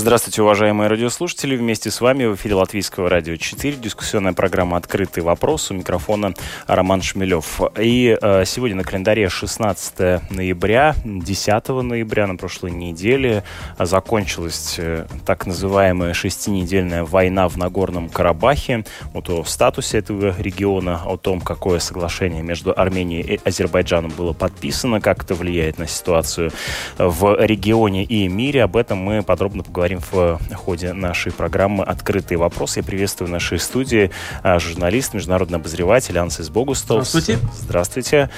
Здравствуйте, уважаемые радиослушатели. Вместе с вами в эфире Латвийского радио 4. Дискуссионная программа «Открытый вопрос». У микрофона Роман Шмелев. И э, сегодня на календаре 16 ноября, 10 ноября на прошлой неделе закончилась э, так называемая шестинедельная война в Нагорном Карабахе. Вот о статусе этого региона, о том, какое соглашение между Арменией и Азербайджаном было подписано, как это влияет на ситуацию в регионе и мире. Об этом мы подробно поговорим поговорим в ходе нашей программы «Открытые вопросы». Я приветствую в нашей студии а, журналист, международный обозреватель Ансис Богустов. Здравствуйте. Здравствуйте.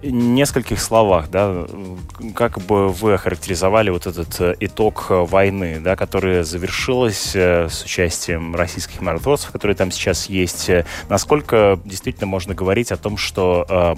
Нескольких словах, да, как бы вы охарактеризовали вот этот э, итог э, войны, да, которая завершилась э, с участием российских миротворцев, которые там сейчас есть. Насколько действительно можно говорить о том, что э,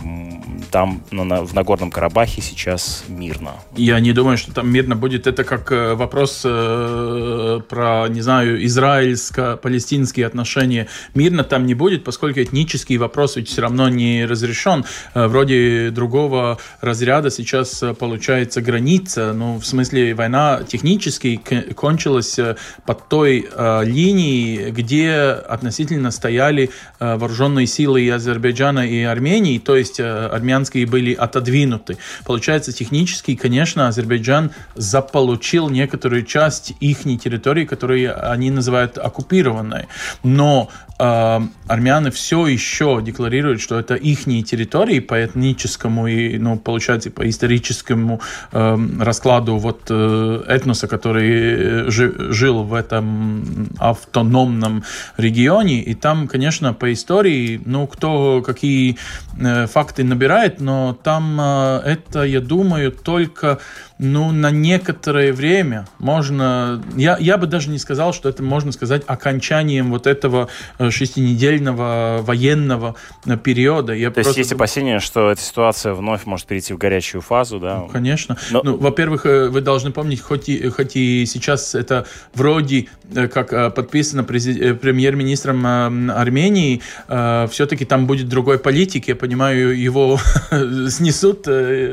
там ну, на, в Нагорном Карабахе сейчас мирно? Я не думаю, что там мирно будет. Это как вопрос э, про, не знаю, израильско-палестинские отношения. Мирно там не будет, поскольку этнический вопрос ведь все равно не разрешен. Вроде другого разряда сейчас э, получается граница. Ну, в смысле, война технически кончилась э, под той э, линией, где относительно стояли э, вооруженные силы и Азербайджана, и Армении, то есть э, армянские были отодвинуты. Получается, технически, конечно, Азербайджан заполучил некоторую часть их территории, которые они называют оккупированной. Но э, армяне все еще декларируют, что это их территории по этническому и, ну, получается, по историческому э, раскладу вот э, этноса, который жи, жил в этом автономном регионе. И там, конечно, по истории, ну, кто какие э, факты набирает, но там э, это, я думаю, только ну, на некоторое время можно... Я, я бы даже не сказал, что это можно сказать окончанием вот этого э, шестинедельного военного э, периода. Я То просто... есть есть опасения, что эта ситуация вновь может перейти в горячую фазу, да? Ну, конечно. Но... Ну, во-первых, э, вы должны помнить, хоть и, хоть и сейчас это вроде как подписано премьер-министром Армении, все-таки там будет другой политик. Я понимаю, его снесут,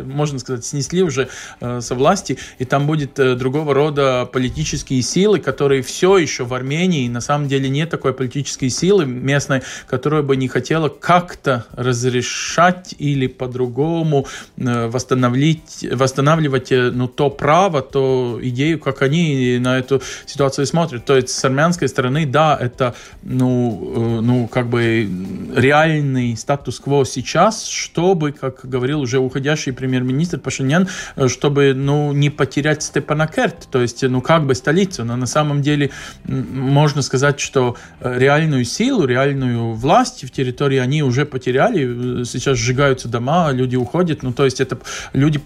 можно сказать, снесли уже со власти, и там будет э, другого рода политические силы, которые все еще в Армении, на самом деле нет такой политической силы местной, которая бы не хотела как-то разрешать или по-другому э, восстановить, восстанавливать э, ну, то право, то идею, как они на эту ситуацию смотрят. То есть с армянской стороны, да, это ну, ну как бы реальный статус-кво сейчас, чтобы, как говорил уже уходящий премьер-министр Пашинян, чтобы ну, не потерять Степанакерт, то есть, ну, как бы столицу, но на самом деле можно сказать, что э, реальную силу, реальную власть в территории они уже потеряли, сейчас сжигаются дома, люди уходят, ну, то есть это люди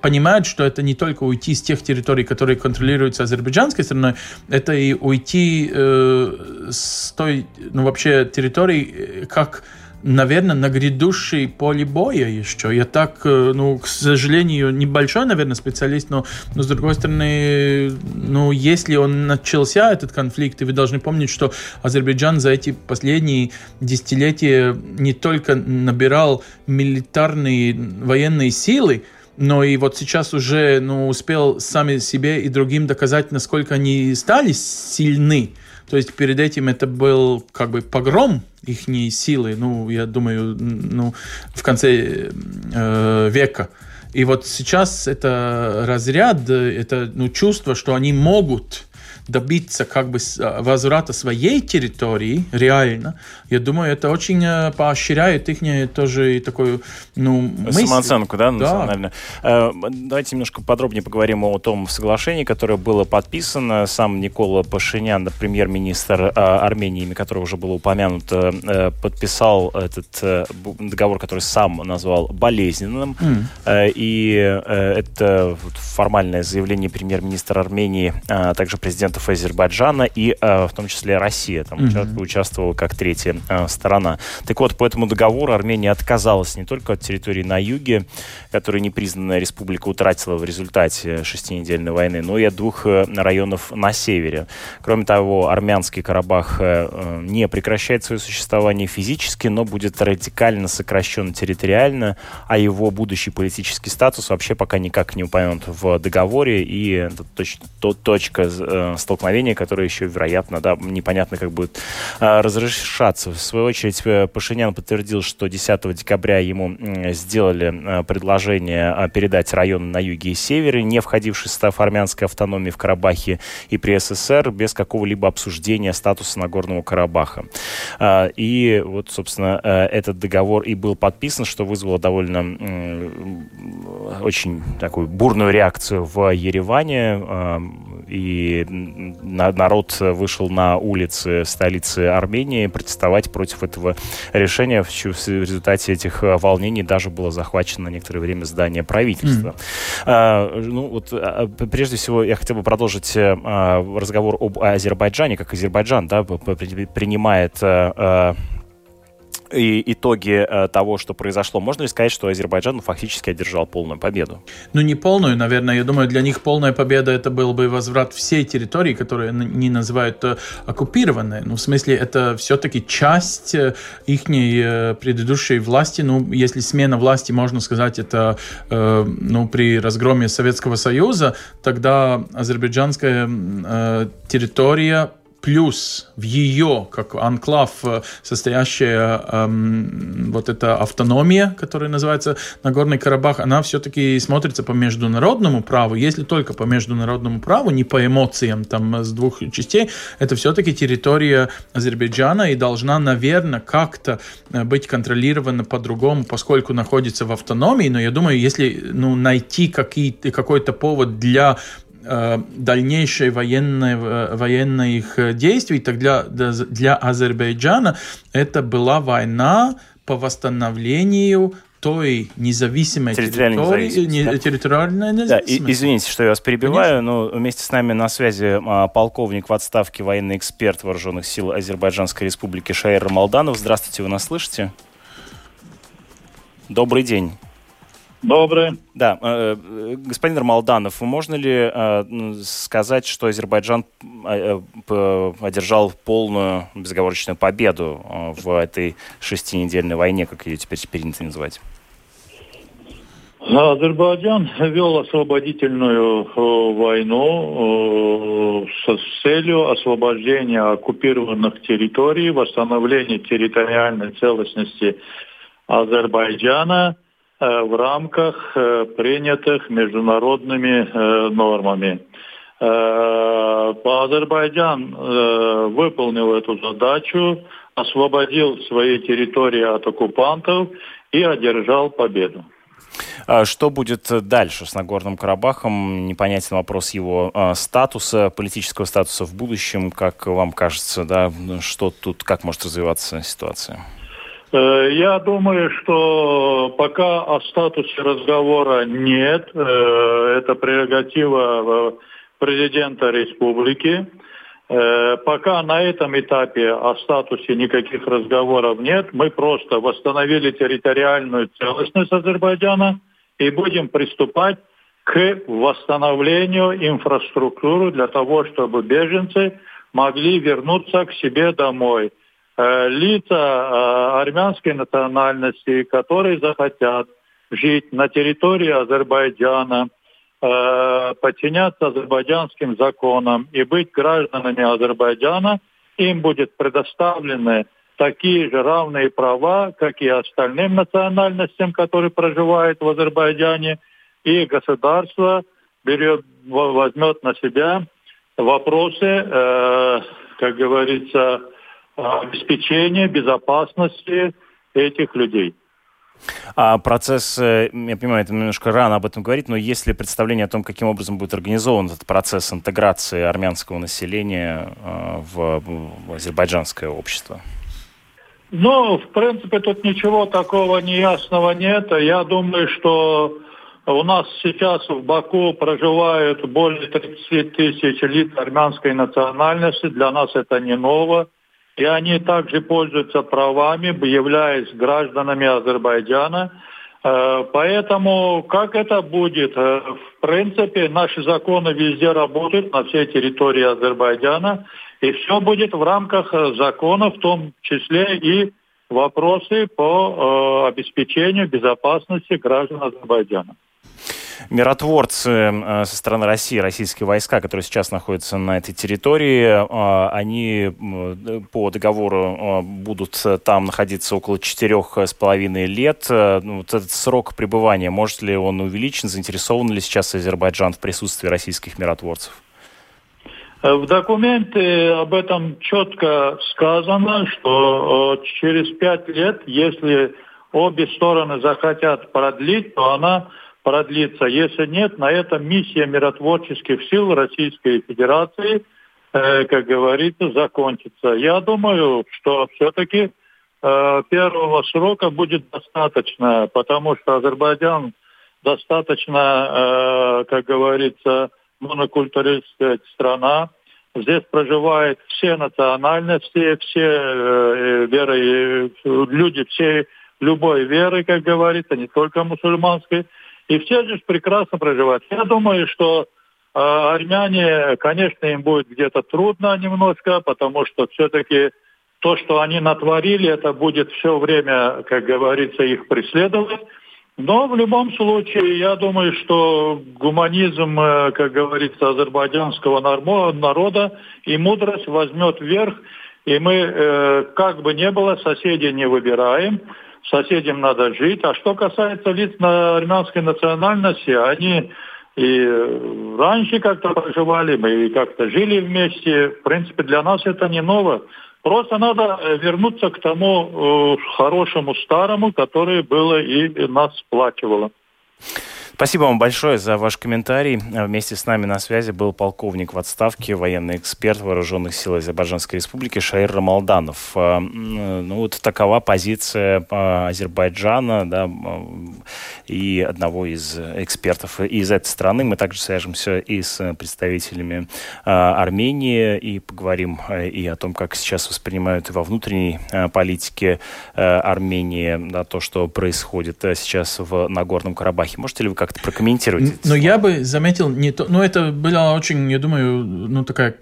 понимают, что это не только уйти с тех территорий, которые контролируются азербайджанской стороной, это и уйти э, с той, ну, вообще территории, э, как наверное, на грядущей поле боя еще. Я так, э, ну, к сожалению, небольшой, наверное, специалист, но, но с другой стороны, ну, если он начался, этот конфликт, и вы должны помнить, что Азербайджан за эти последние десятилетия не только набирал милитарные военные силы, но и вот сейчас уже ну, успел сами себе и другим доказать, насколько они стали сильны. То есть перед этим это был как бы погром их силы, ну, я думаю, ну, в конце э, века. И вот сейчас это разряд, это ну, чувство, что они могут добиться как бы а, возврата своей территории реально, я думаю, это очень э, поощряет их тоже и такую, ну, мысль. Самооценку, да, национально. Да. Э, давайте немножко подробнее поговорим о том соглашении, которое было подписано. Сам Никола Пашинян, премьер-министр э, Армении, имя которого уже было упомянуто, подписал этот договор, который сам назвал болезненным. Mm. И это формальное заявление премьер-министра Армении, а также президента президентов Азербайджана и в том числе Россия там mm-hmm. участвовала как третья сторона. Так вот, по этому договору Армения отказалась не только от территории на юге, которую непризнанная республика утратила в результате шестинедельной войны, но и от двух районов на севере. Кроме того, армянский Карабах не прекращает свое существование физически, но будет радикально сокращен территориально, а его будущий политический статус вообще пока никак не упомянут в договоре, и это точ, то, точка э, столкновения, которая еще, вероятно, да, непонятно, как будет э, разрешаться. В свою очередь, э, Пашинян подтвердил, что 10 декабря ему э, сделали э, предложение э, передать районы на юге и севере, не входивший в состав армянской автономии в Карабахе и при СССР, без какого-либо обсуждения статуса Нагорного Карабаха. Э, и вот, собственно, э, этот договор и был подписан, что вызвало довольно очень такую бурную реакцию в Ереване. И народ вышел на улицы столицы Армении протестовать против этого решения. В результате этих волнений даже было захвачено некоторое время здание правительства. Mm. Ну, вот, а, прежде всего, я хотел бы продолжить э, разговор об Азербайджане, как Азербайджан да, принимает э, и итоги э, того, что произошло, можно ли сказать, что Азербайджан фактически одержал полную победу? Ну, не полную, наверное. Я думаю, для них полная победа это был бы возврат всей территории, которые они называют э, оккупированной. Ну, в смысле, это все-таки часть э, их предыдущей власти. Ну, если смена власти, можно сказать, это ну, при разгроме Советского Союза, тогда азербайджанская территория плюс в ее, как анклав, э, состоящая эм, вот эта автономия, которая называется Нагорный Карабах, она все-таки смотрится по международному праву. Если только по международному праву, не по эмоциям там с двух частей, это все-таки территория Азербайджана и должна, наверное, как-то э, быть контролирована по-другому, поскольку находится в автономии. Но я думаю, если ну, найти какой-то повод для дальнейшей военной, э, военных э, действий, тогда для, для Азербайджана это была война по восстановлению той независимой территории, не, да? территориальной независимости. Да, извините, что я вас перебиваю, Конечно. но вместе с нами на связи а, полковник в отставке, военный эксперт Вооруженных сил Азербайджанской Республики Шаир Малданов. Здравствуйте, вы нас слышите? Добрый день. Доброе. Да, э, э, господин Рамалданов, можно ли э, сказать, что Азербайджан одержал полную безоговорочную победу в этой шестинедельной войне, как ее теперь принято называть? Азербайджан вел освободительную войну с целью освобождения оккупированных территорий, восстановления территориальной целостности Азербайджана – в рамках э, принятых международными э, нормами. Азербайджан выполнил эту задачу, освободил свои территории от оккупантов и одержал победу. А что будет дальше с Нагорным Карабахом? Непонятен вопрос его а, статуса, политического статуса в будущем. Как вам кажется, да, что тут, как может развиваться ситуация? Э, я думаю, что пока о статусе разговора нет. Э, это прерогатива э, президента республики. Пока на этом этапе о статусе никаких разговоров нет. Мы просто восстановили территориальную целостность Азербайджана и будем приступать к восстановлению инфраструктуры для того, чтобы беженцы могли вернуться к себе домой. Э, лица э, армянской национальности, которые захотят жить на территории Азербайджана, э, подчиняться азербайджанским законам и быть гражданами Азербайджана, им будет предоставлены такие же равные права, как и остальным национальностям, которые проживают в Азербайджане, и государство берет, возьмет на себя вопросы, э, как говорится, обеспечения безопасности этих людей. А процесс, э, я понимаю, это немножко рано об этом говорить, но есть ли представление о том, каким образом будет организован этот процесс интеграции армянского населения э, в, в азербайджанское общество? Ну, в принципе, тут ничего такого неясного нет. Я думаю, что У нас сейчас в Баку проживают более 30 тысяч лиц армянской национальности. Для нас это не ново. И они также пользуются правами, являясь гражданами Азербайджана. Э, поэтому как это будет? Э, в принципе, наши законы везде работают, на всей территории Азербайджана. И все будет в рамках э, закона, в том числе и вопросы по обеспечению безопасности граждан Азербайджана миротворцы э, со стороны России, российские войска, которые сейчас находятся на этой территории, э, они по договору э, будут там находиться около четырех с половиной лет. Ну, вот этот срок пребывания, может ли он увеличен? Заинтересован ли сейчас Азербайджан в присутствии российских миротворцев? В документе об этом четко сказано, что через пять лет, если обе стороны захотят продлить, то она продлится. Если нет, на этом миссия миротворческих сил Российской Федерации, э, как говорится, закончится. Я думаю, что все-таки э, первого срока будет достаточно, потому что Азербайджан достаточно, э, как говорится, монокультуристская страна. Здесь проживают все национальности, все э, веры, люди все любой веры, как говорится, не только мусульманской. И все здесь прекрасно проживают. Я думаю, что э, армяне, конечно, им будет где-то трудно немножко, потому что все-таки то, что они натворили, это будет все время, как говорится, их преследовать. Но в любом случае, я думаю, что гуманизм, э, как говорится, азербайджанского народа и мудрость возьмет вверх, и мы, э, как бы ни было, соседей не выбираем соседям надо жить. А что касается лиц на армянской национальности, они и раньше как-то проживали, мы как-то жили вместе. В принципе, для нас это не ново. Просто надо э, вернуться к тому э, хорошему старому, которое было и нас сплачивало. Спасибо вам большое за ваш комментарий. Вместе с нами на связи был полковник в отставке, военный эксперт Вооруженных сил Азербайджанской Республики Шаир Рамалданов. А, ну вот такова позиция а, Азербайджана да, и одного из экспертов из этой страны. Мы также свяжемся и с представителями а, Армении и поговорим и о том, как сейчас воспринимают во внутренней политике Армении да, то, что происходит сейчас в Нагорном Карабахе. Можете ли вы как как-то прокомментировать. Но я бы заметил не то, ну это была очень, я думаю, ну такая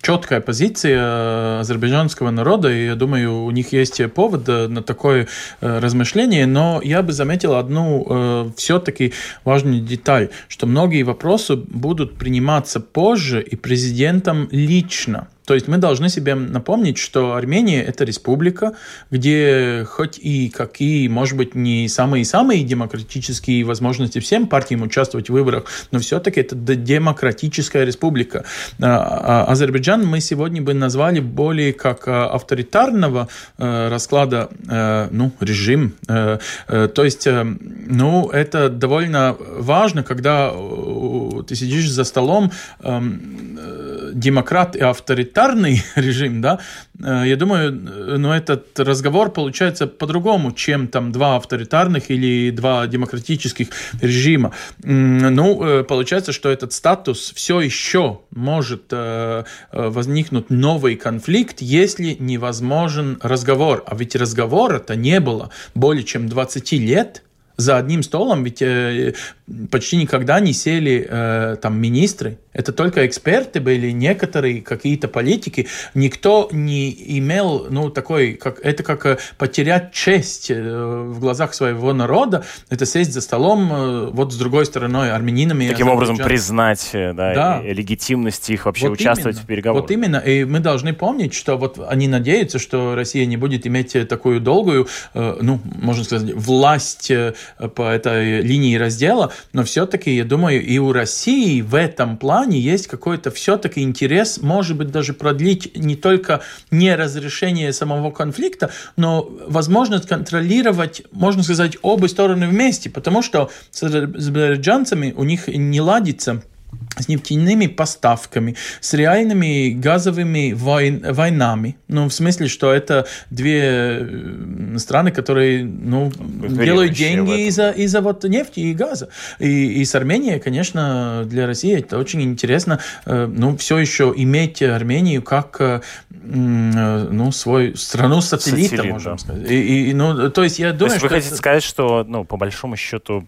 четкая позиция азербайджанского народа, и я думаю, у них есть повод на такое э, размышление, но я бы заметил одну э, все-таки важную деталь, что многие вопросы будут приниматься позже и президентом лично. То есть мы должны себе напомнить, что Армения – это республика, где хоть и какие, может быть, не самые-самые демократические возможности всем партиям участвовать в выборах, но все-таки это демократическая республика. А, а Азербайджан мы сегодня бы назвали более как а, авторитарного э, расклада, э, ну, режим. Э, то есть, ну, это довольно важно, когда ты сидишь за столом, эм, демократ и авторитар авторитарный режим, да, э, я думаю, ну, этот разговор получается по-другому, чем там два авторитарных или два демократических режима. Ну, э, получается, что этот статус все еще может э, возникнуть новый конфликт, если невозможен разговор. А ведь разговора-то не было более чем 20 лет за одним столом, ведь э, почти никогда не сели э, там министры. Это только эксперты были, некоторые какие-то политики. Никто не имел, ну, такой, как, это как э, потерять честь э, в глазах своего народа, это сесть за столом э, вот с другой стороной армянинами. Таким образом признать да, да. легитимность их вообще вот участвовать именно. в переговорах. Вот именно. И мы должны помнить, что вот они надеются, что Россия не будет иметь такую долгую, ну, можно сказать, власть по этой линии раздела, но все-таки, я думаю, и у России в этом плане есть какой-то все-таки интерес, может быть, даже продлить не только не разрешение самого конфликта, но возможность контролировать, можно сказать, обе стороны вместе, потому что с азербайджанцами у них не ладится с нефтяными поставками, с реальными газовыми войн, войнами. Ну, в смысле, что это две страны, которые ну, делают деньги из-за из вот нефти и газа. И, и с Арменией, конечно, для России это очень интересно. Ну, все еще иметь Армению как ну, свой страну сателлита, Сателлит, можем да. сказать. И, и, ну, то есть я думаю, то есть вы хотите это... сказать, что, ну, по большому счету,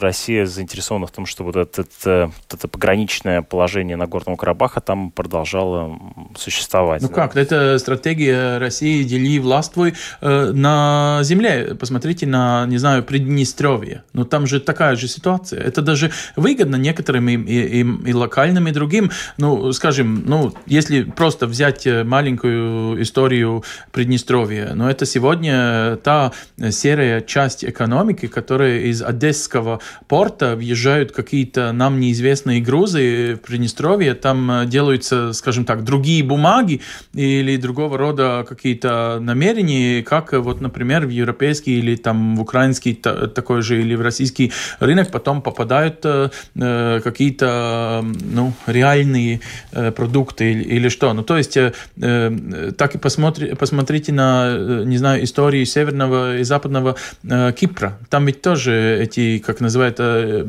Россия заинтересована в том, чтобы вот это, это, это пограничное положение на Горном Карабаха там продолжало существовать. Ну да? как, это стратегия России «дели властвуй» э, на земле. Посмотрите на, не знаю, Приднестровье. Ну там же такая же ситуация. Это даже выгодно некоторым и, и, и, и локальным, и другим. Ну, скажем, ну, если просто взять э, маленькую историю Приднестровья, но это сегодня та серая часть экономики, которая из Одесского порта въезжают какие-то нам неизвестные грузы в Приднестровье, там э, делаются, скажем так, другие бумаги или другого рода какие-то намерения, как вот, например, в европейский или там в украинский такой же или в российский рынок потом попадают э, э какие-то ну, реальные э, продукты или, или что. Ну, то есть, э, э так и посмотри, посмотрите на, не знаю, истории Северного и Западного э, Кипра. Там ведь тоже эти, как называют, э,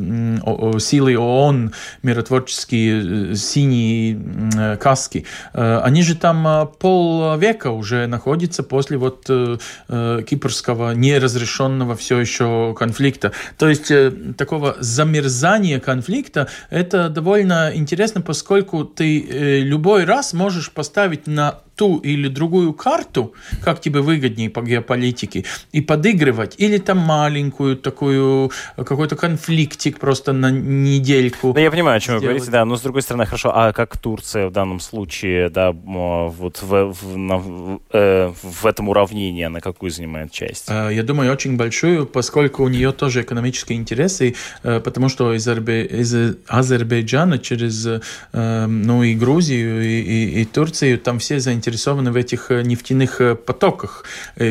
силы ООН, миротворческие э, синие э, каски, э, они же там полвека уже находятся после вот кипрского неразрешенного все еще конфликта. То есть такого замерзания конфликта, это довольно интересно, поскольку ты любой раз можешь поставить на ту или другую карту, как тебе выгоднее по геополитике, и подыгрывать, или там маленькую такую, какой-то конфликтик просто на недельку. Да, я понимаю, о чем сделать. вы говорите, да, но с другой стороны, хорошо, а как Турция в данном случае, да, вот в, в, на, э, в этом уравнении, она какую занимает часть? А, я думаю, очень большую, поскольку у нее тоже экономические интересы, э, потому что из, Арбе, из Азербайджана через, э, ну, и Грузию, и, и, и Турцию, там все заинтересованы заинтересованы в этих э, нефтяных э, потоках.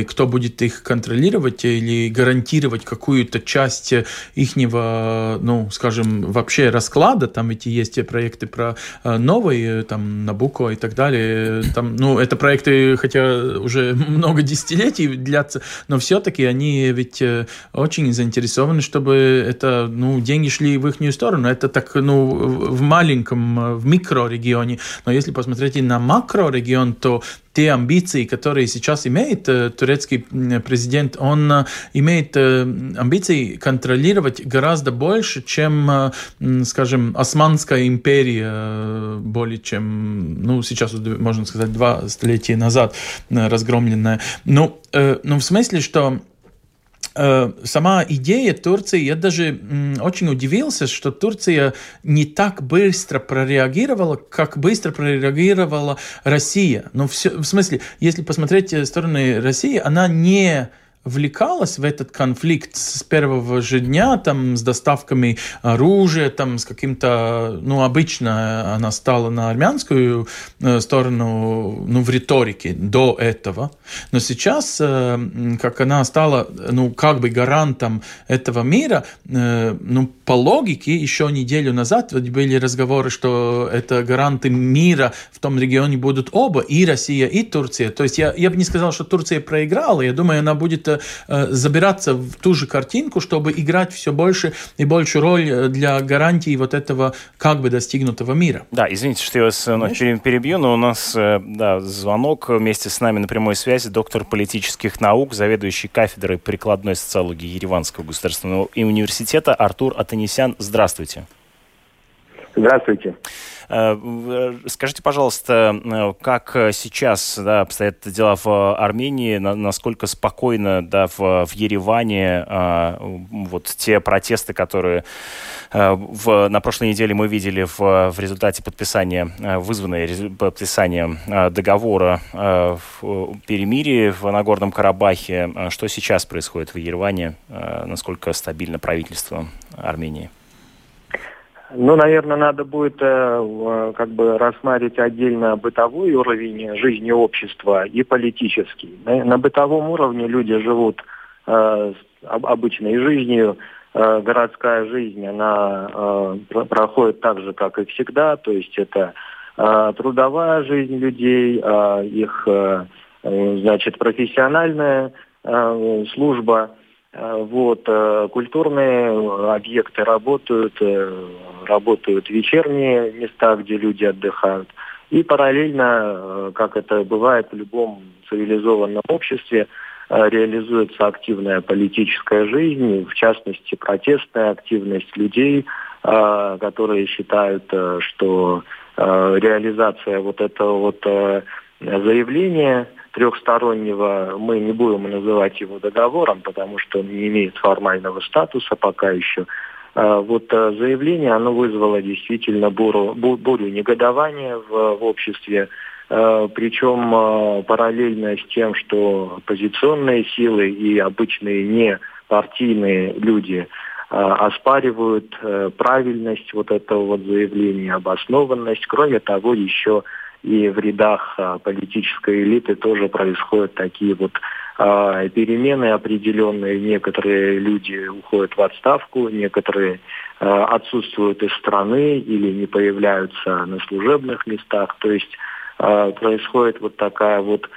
Кто будет их контролировать или гарантировать какую-то часть ихнего, ну, скажем, вообще расклада, там ведь есть проекты про э, новые, там, Набуко и так далее, там, ну, это проекты, хотя уже много десятилетий длятся, но все-таки они ведь очень заинтересованы, чтобы это, ну, деньги шли в их сторону. Это так, ну, в маленьком, в микрорегионе, но если посмотреть и на макрорегион, то те амбиции, которые сейчас имеет э, турецкий президент, он э, имеет э, амбиции контролировать гораздо больше, чем, скажем, Османская империя, более чем, ну, сейчас, можно сказать, два столетия назад разгромленная. Ну, ну в смысле, что сама идея Турции, я даже очень удивился, что Турция не так быстро прореагировала, как быстро прореагировала Россия. Но все, в смысле, если посмотреть с стороны России, она не влекалась в этот конфликт с первого же дня, там, с доставками оружия, там, с каким-то, ну, обычно она стала на армянскую э, сторону, ну, в риторике до этого, но сейчас, э, как она стала, ну, как бы гарантом этого мира, э, ну, по логике, еще неделю назад были разговоры, что это гаранты мира в том регионе будут оба, и Россия, и Турция. То есть я, я бы не сказал, что Турция проиграла, я думаю, она будет забираться в ту же картинку, чтобы играть все больше и больше роль э, для гарантии вот этого как бы достигнутого мира. Да, извините, что я вас э, вновь перебью, но у нас да, звонок вместе с нами на прямой связи доктор политических наук, заведующий кафедрой прикладной социологии Ереванского государственного университета Артур Атанисян. Здравствуйте. Здравствуйте. Э, э, скажите, пожалуйста, э, как сейчас да, обстоят дела в Армении, насколько спокойно да, в, в Ереване вот те протесты, которые в, на прошлой неделе мы видели в, в результате подписания, вызванные подписанием договора в перемирии в Нагорном Карабахе. Что сейчас происходит в Ереване? Насколько стабильно правительство Армении? Ну, наверное, надо будет э, как бы рассматривать отдельно бытовой уровень жизни общества и политический. На, на бытовом уровне люди живут э, обычной жизнью, э, городская жизнь, она э, проходит так же, как и всегда, то есть это э, трудовая жизнь людей, э, их, э, значит, профессиональная э, служба, вот, э, культурные объекты работают, э, работают вечерние места, где люди отдыхают. И параллельно, э, как это бывает в любом цивилизованном обществе, э, реализуется активная политическая жизнь, в частности протестная активность людей, э, которые считают, что реализация вот этого вот заявления трехстороннего, мы не будем называть его договором, потому что он не имеет формального статуса пока еще, а, вот а, заявление, оно вызвало действительно бурю, бурю негодования в, в обществе, а, причем параллельно с тем, что оппозиционные силы и обычные не партийные люди оспаривают э, правильность вот этого вот заявления, обоснованность. Кроме того, еще и в рядах политической элиты тоже происходят такие вот а, перемены определенные. Некоторые люди уходят в отставку, некоторые а, отсутствуют из страны или не появляются на служебных местах. То есть а, происходит вот такая вот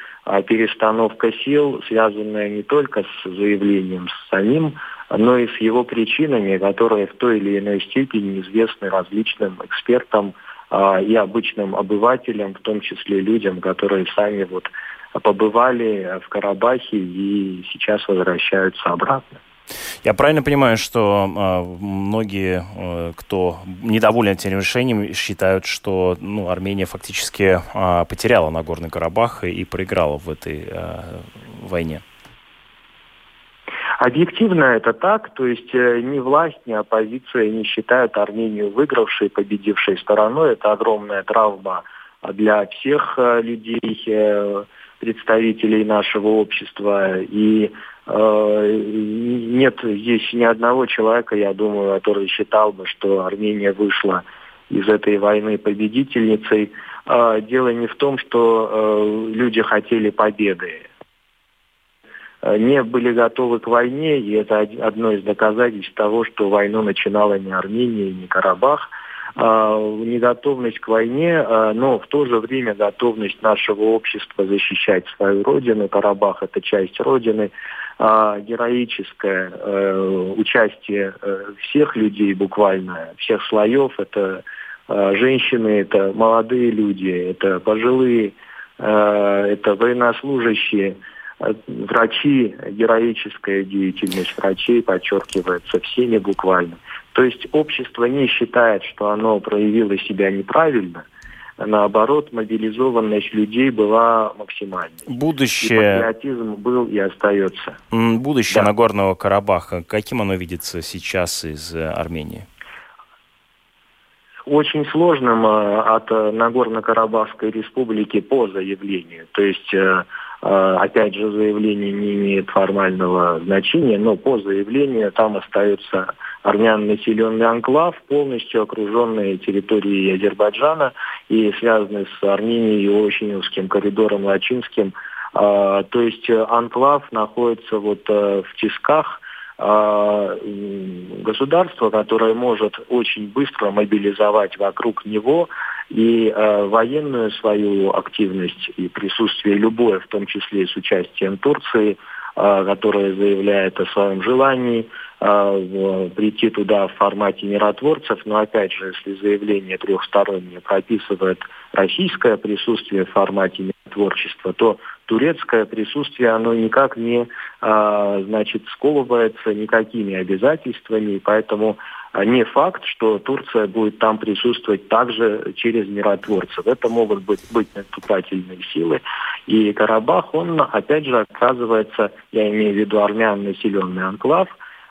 перестановка сил, связанная не только с заявлением с самим, но и с его причинами, которые в той или иной степени известны различным экспертам и обычным обывателям, в том числе людям, которые сами вот побывали в Карабахе и сейчас возвращаются обратно. Я правильно понимаю, что э, многие, э, кто недоволен этим решением, считают, что ну, Армения фактически э, потеряла Нагорный Карабах и, и проиграла в этой э, войне? Объективно это так, то есть э, ни власть, ни оппозиция не считают Армению выигравшей, победившей стороной. Это огромная травма для всех э, людей, э, представителей нашего общества. И э, нет здесь ни одного человека, я думаю, который считал бы, что Армения вышла из этой войны победительницей. Э, дело не в том, что э, люди хотели победы. Э, не были готовы к войне, и это одно из доказательств того, что войну начинала не Армения, не Карабах, а, неготовность к войне, а, но в то же время готовность нашего общества защищать свою родину. Карабах – это часть родины. А, героическое э, участие э, всех людей буквально, всех слоев. Это женщины, это молодые люди, это пожилые, это военнослужащие – врачи, героическая деятельность врачей подчеркивается всеми буквально. То есть общество не считает, что оно проявило себя неправильно, наоборот, мобилизованность людей была максимальной. Будущее... И патриотизм был и остается. Будущее да. Нагорного Карабаха, каким оно видится сейчас из э, Армении? Очень сложным э, от Нагорно-Карабахской республики по заявлению. То есть э, Э, опять же, заявление не имеет формального значения, но по заявлению там остается армян населенный анклав, полностью окруженный территорией Азербайджана и связанный с Арменией и очень узким коридором Лачинским. Э, то есть анклав находится вот э, в тисках государства, которое может очень быстро мобилизовать вокруг него и э, военную свою активность и присутствие любое, в том числе и с участием Турции, э, которая заявляет о своем желании э, прийти туда в формате миротворцев, но опять же, если заявление трехстороннее прописывает российское присутствие в формате миротворчества, то турецкое присутствие, оно никак не, э, значит, сковывается никакими обязательствами, и поэтому а не факт, что Турция будет там присутствовать также через миротворцев. Это могут быть, быть наступательные силы. И Карабах, он, опять же, оказывается, я имею в виду армян населенный анклав,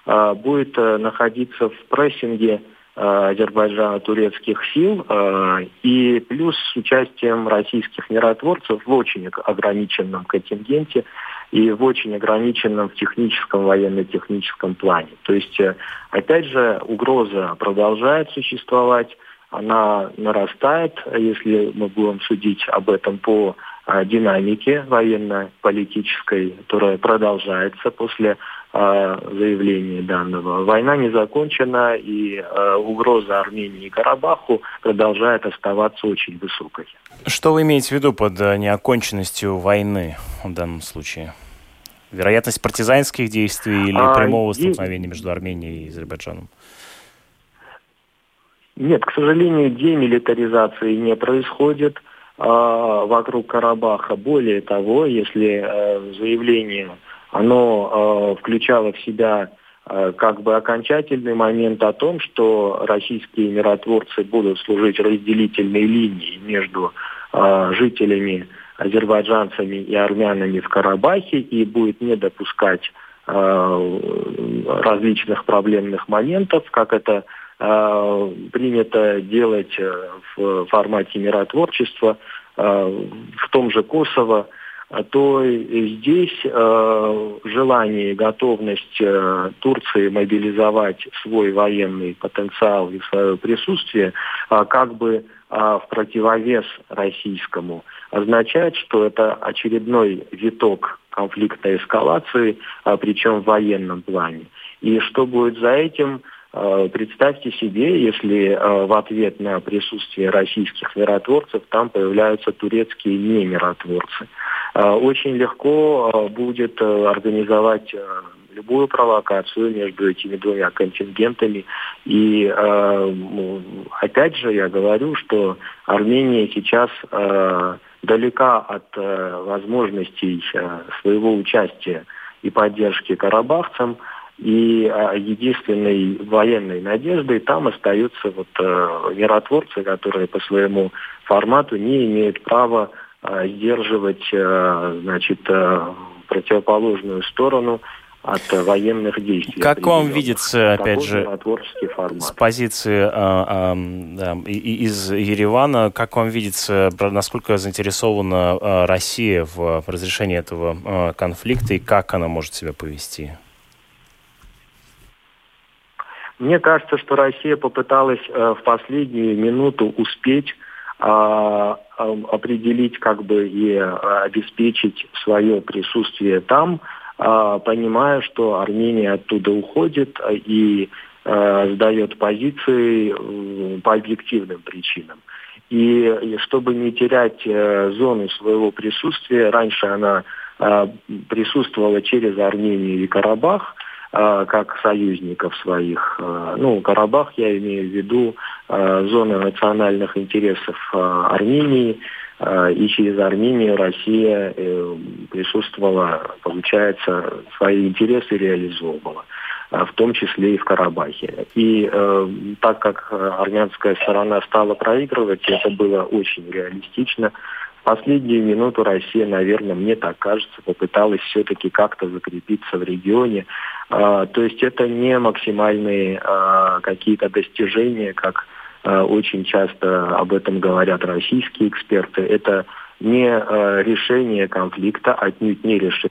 а, будет э, находиться в прессинге э, Азербайджана-турецких сил э, и плюс с участием российских миротворцев в очень ограниченном контингенте и в очень ограниченном в техническом, военно-техническом плане. То есть, э, опять же, угроза продолжает существовать, она нарастает, если мы будем судить об этом по динамике военно-политической, которая продолжается после заявления данного. Война не закончена, и угроза Армении и Карабаху продолжает оставаться очень высокой. Что вы имеете в виду под неоконченностью войны в данном случае? Вероятность партизанских действий или а, прямого столкновения между Арменией и Азербайджаном? Нет, к сожалению, демилитаризации не происходит э, вокруг Карабаха. Более того, если э, заявление оно э, включало в себя э, как бы окончательный момент о том, что российские миротворцы будут служить разделительной линией между э, жителями азербайджанцами и армянами в Карабахе и будет не допускать э, различных проблемных моментов, как это э, принято делать э, в формате миротворчества э, в том же Косово, то здесь э, желание и готовность э, Турции мобилизовать свой военный потенциал и свое присутствие э, как бы а, в противовес российскому, означает, что это очередной виток конфликта эскалации, а, причем в военном плане. И что будет за этим, а, представьте себе, если в ответ на присутствие российских миротворцев там появляются турецкие немиротворцы. Очень легко будет организовать любую провокацию между этими двумя контингентами. И э, опять же я говорю, что Армения сейчас э, далека от э, возможностей э, своего участия и поддержки карабахцам. И э, единственной военной надеждой там остаются вот э, миротворцы, которые по своему формату не имеют права э, сдерживать э, значит, э, противоположную сторону от военных действий. Как вам видится, опять же, с позиции а, а, да, из Еревана, как вам видится, насколько заинтересована а, Россия в разрешении этого а, конфликта и как она может себя повести? Мне кажется, что Россия попыталась э, в последнюю минуту успеть э, определить как бы и обеспечить свое присутствие там, а, понимая, что Армения оттуда уходит а, и а, сдает позиции по объективным причинам. И чтобы не терять э, зону своего присутствия, раньше она присутствовала через Армению и Карабах, как союзников своих. Ну, Карабах я имею в виду зону национальных интересов Армении, и через Армению Россия э, присутствовала, получается, свои интересы реализовывала, в том числе и в Карабахе. И э, так как армянская сторона стала проигрывать, это было очень реалистично. Последнюю минуту Россия, наверное, мне так кажется, попыталась все-таки как-то закрепиться в регионе. Э, то есть это не максимальные э, какие-то достижения, как Э, очень часто об этом говорят российские эксперты. Это не решение конфликта, отнюдь не решение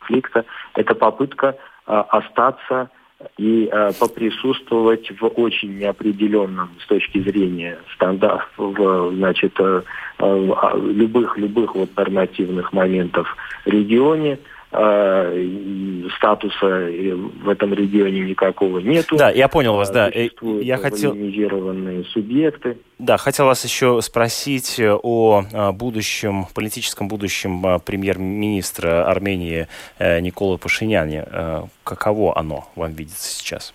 конфликта. Это попытка остаться и поприсутствовать в очень неопределенном с точки зрения стандартов, значит, любых любых вот нормативных моментов регионе, Э, статуса в этом регионе никакого нету. Да, я понял вас, да. Э, я хотел... субъекты. Да, хотел вас еще спросить о будущем, политическом будущем премьер-министра Армении Никола Пашиняне. Каково оно вам видится сейчас?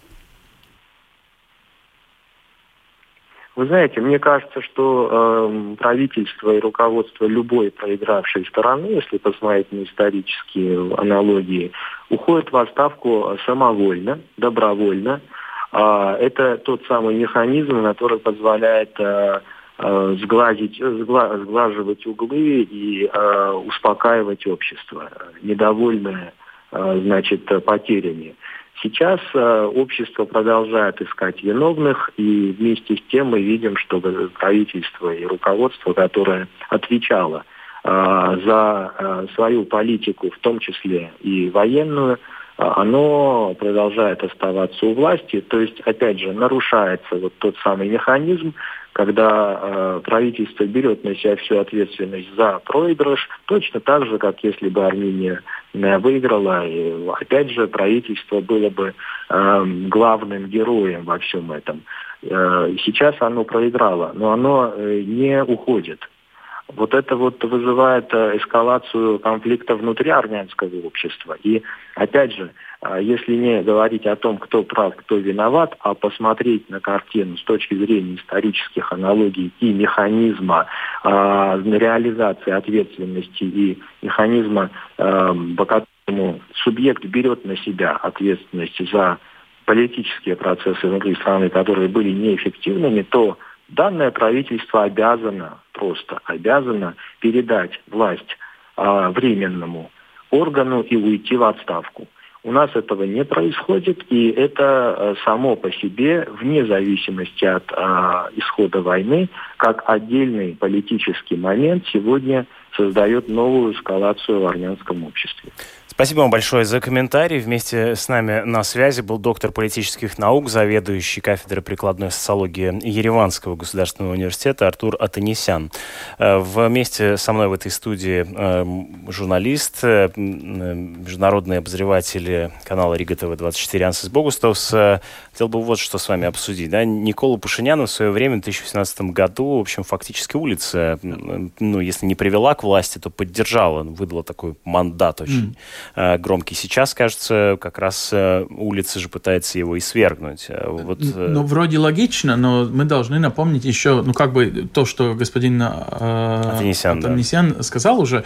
Вы знаете, мне кажется, что э, правительство и руководство любой проигравшей стороны, если посмотреть на исторические аналогии, уходит в отставку самовольно, добровольно. Э, это тот самый механизм, который позволяет э, э, сглазить, сгла, сглаживать углы и э, успокаивать общество, недовольное э, значит, потерями. Сейчас э, общество продолжает искать виновных, и вместе с тем мы видим, что правительство и руководство, которое отвечало э, за э, свою политику, в том числе и военную, оно продолжает оставаться у власти. То есть, опять же, нарушается вот тот самый механизм, когда э, правительство берет на себя всю ответственность за проигрыш, точно так же, как если бы Армения э, выиграла, и опять же правительство было бы э, главным героем во всем этом. Э, сейчас оно проиграло, но оно э, не уходит. Вот это вот вызывает э, эскалацию конфликта внутри армянского общества. И опять же, если не говорить о том, кто прав, кто виноват, а посмотреть на картину с точки зрения исторических аналогий и механизма э, реализации ответственности и механизма, э, по которому субъект берет на себя ответственность за политические процессы внутри страны, которые были неэффективными, то Данное правительство обязано, просто обязано передать власть а, временному органу и уйти в отставку. У нас этого не происходит, и это а, само по себе, вне зависимости от а, исхода войны, как отдельный политический момент сегодня создает новую эскалацию в армянском обществе. Спасибо вам большое за комментарий. Вместе с нами на связи был доктор политических наук, заведующий кафедрой прикладной социологии Ереванского государственного университета Артур Атанисян. Э, вместе со мной в этой студии э, журналист, э, международный обозреватель канала Рига ТВ-24 Ансис Богустовс. Хотел бы вот что с вами обсудить. Да? Никола Пашиняна в свое время, в 2018 году, в общем, фактически улица, ну, если не привела к власти, то поддержала, выдала такой мандат очень mm Э, громкий. Сейчас, кажется, как раз э, улица же пытается его и свергнуть. Э, вот... Ну, вроде логично, но мы должны напомнить еще, ну, как бы то, что господин э, да. сказал уже,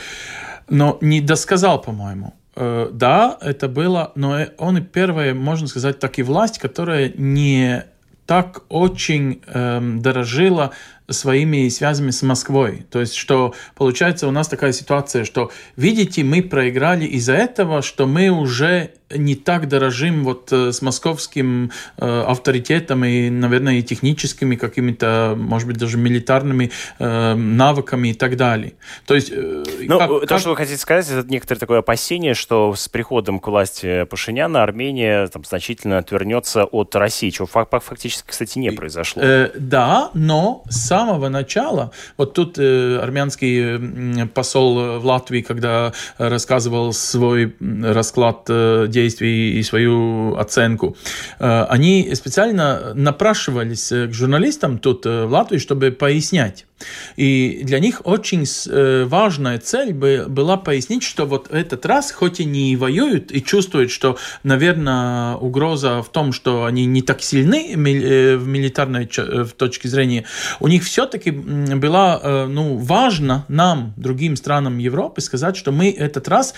но не досказал, по-моему. Да, это было, но он и первая, можно сказать, так и власть, которая не так очень эм, дорожила своими связями с Москвой. То есть, что получается у нас такая ситуация, что, видите, мы проиграли из-за этого, что мы уже не так дорожим вот э, с московским э, авторитетом и, наверное, и техническими какими-то, может быть, даже милитарными э, навыками и так далее. То есть... Э, ну, как, то, как... что вы хотите сказать, это некоторое такое опасение, что с приходом к власти Пашиняна Армения там, значительно отвернется от России, чего фактически, кстати, не произошло. Э, да, но с самого начала, вот тут э, армянский посол в Латвии, когда рассказывал свой расклад э, действий и свою оценку. Э, они специально напрашивались к журналистам тут э, в Латвии, чтобы пояснять. И для них очень э, важная цель была пояснить, что вот этот раз, хоть и не воюют и чувствуют, что, наверное, угроза в том, что они не так сильны в милитарной в точке зрения, у них все-таки было ну, важно нам, другим странам Европы, сказать, что мы этот раз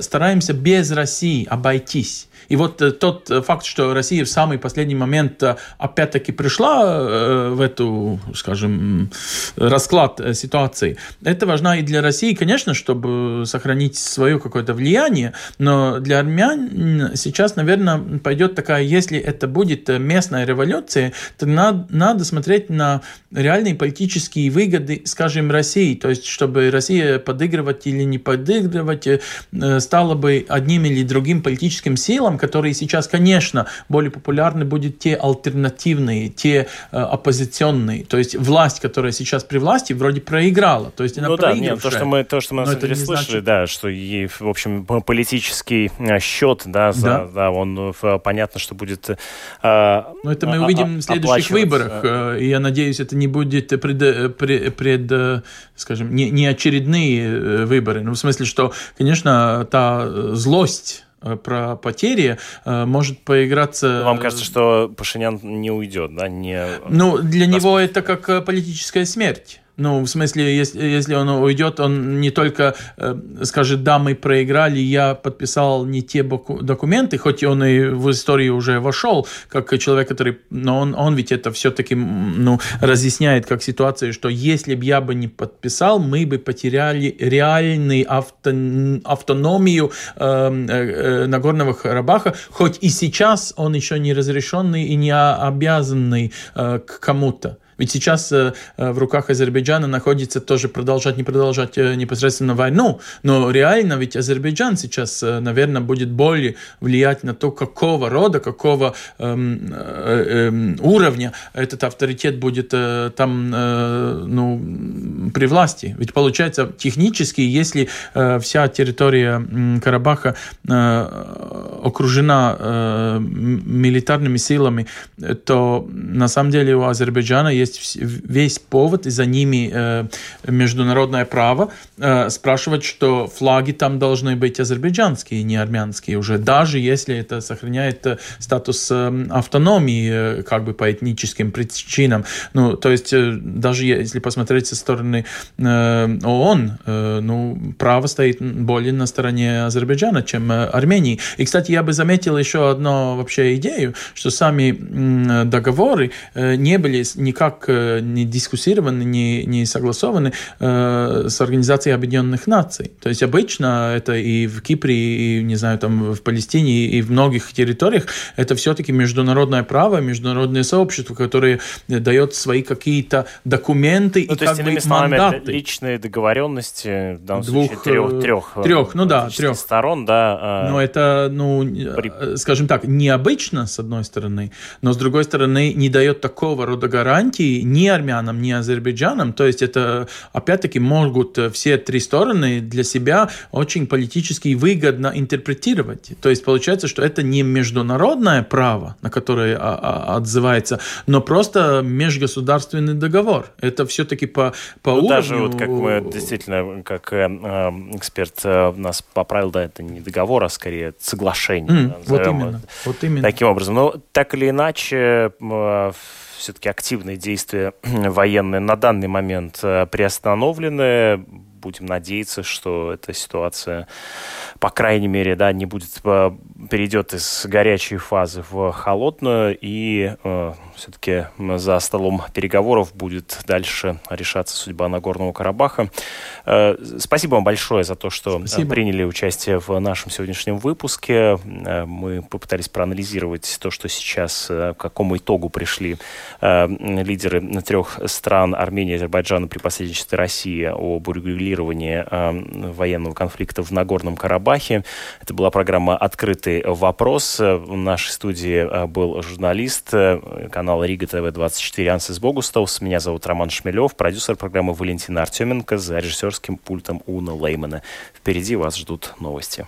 стараемся без России обойти обойтись. И вот э, тот э, факт, что Россия в самый последний момент э, опять-таки пришла в эту, скажем, расклад ситуации, это важно и для России, конечно, чтобы сохранить свое какое-то влияние, но для армян сейчас, наверное, пойдет такая, если это будет местная революция, то надо, надо смотреть на реальные политические выгоды, скажем, России, то есть чтобы Россия подыгрывать или не подыгрывать стала бы одним или другим политическим силам, которые сейчас, конечно, более популярны будут те альтернативные, те э, оппозиционные. То есть власть, которая сейчас при власти, вроде проиграла. То есть она ну да, нет, то, что мы, то, что мы на деле слышали, значит... да, что ей, в общем, политический э, счет, да, за, да. да он э, понятно, что будет э, Но это мы увидим в следующих выборах. Э, и я надеюсь, это не будет пред, пред, пред скажем, не, не очередные выборы. Ну, в смысле, что, конечно, та злость про потери э, может поиграться... Вам кажется, что Пашинян не уйдет, да? Не... Ну, для него это как э, политическая смерть. Ну, в смысле, если, если он уйдет, он не только э, скажет, да, мы проиграли, я подписал не те документы, хоть он и в историю уже вошел, как человек, который... Но он, он ведь это все-таки ну, разъясняет как ситуацию, что если бы я бы не подписал, мы бы потеряли реальную авто, автономию э, э, Нагорного Карабаха, хоть и сейчас он еще не разрешенный и не обязанный э, к кому-то. Ведь сейчас в руках Азербайджана находится тоже продолжать, не продолжать непосредственно войну, но реально ведь Азербайджан сейчас, наверное, будет более влиять на то, какого рода, какого эм, э, эм, уровня этот авторитет будет э, там э, ну, при власти. Ведь получается, технически, если э, вся территория э, Карабаха э, окружена э, милитарными силами, то на самом деле у Азербайджана есть весь повод, и за ними э, международное право э, спрашивать, что флаги там должны быть азербайджанские, не армянские уже, даже если это сохраняет э, статус э, автономии э, как бы по этническим причинам. Ну, то есть даже если посмотреть со стороны ООН, ну, право стоит более на стороне Азербайджана, чем Армении. И, кстати, я бы заметил еще одну вообще идею, что сами договоры не были никак не дискуссированы, не, не согласованы с Организацией Объединенных Наций. То есть обычно это и в Кипре, и, не знаю, там в Палестине, и в многих территориях, это все-таки международное право, международное сообщество, которое дает свои какие-то документы ну, и то есть, как бы словами, мандаты. личные договоренности, в данном Двух, случае трех, трех, э, трех ну да, трех сторон, да. А, но это, ну, при... Э, скажем так, необычно, с одной стороны, но с другой стороны, не дает такого рода гарантии ни армянам, ни азербайджанам. То есть это, опять-таки, могут все три стороны для себя очень политически выгодно интерпретировать. То есть получается, что это не международное право, на которое а, а, отзывается, но просто межгосударственный договор. Это все-таки по, по ну, уровню... Даже вот как мы действительно, как э, э эксперт э, нас поправил, да, это не договор, а скорее соглашение. Mm, вот именно. Вот именно. Таким образом. Но так или иначе, э, все-таки активные действия военные на данный момент э, приостановлены. Будем надеяться, что эта ситуация, по крайней мере, да, не будет э, перейдет из горячей фазы в холодную и э, все-таки за столом переговоров будет дальше решаться судьба Нагорного Карабаха. Э, спасибо вам большое за то, что э, спасибо. приняли участие в нашем сегодняшнем выпуске. Э, мы попытались проанализировать то, что сейчас, к какому итогу пришли лидеры трех стран Армении, Азербайджана при посредничестве России об урегулировании военного конфликта в Нагорном Карабахе. Это была программа «Открытый вопрос». В нашей студии был журналист канала Рига ТВ-24 Ансис Богустовс. Меня зовут Роман Шмелев, продюсер программы Валентина Артеменко, за режиссерским пультом Уна Леймана. Впереди вас ждут новости.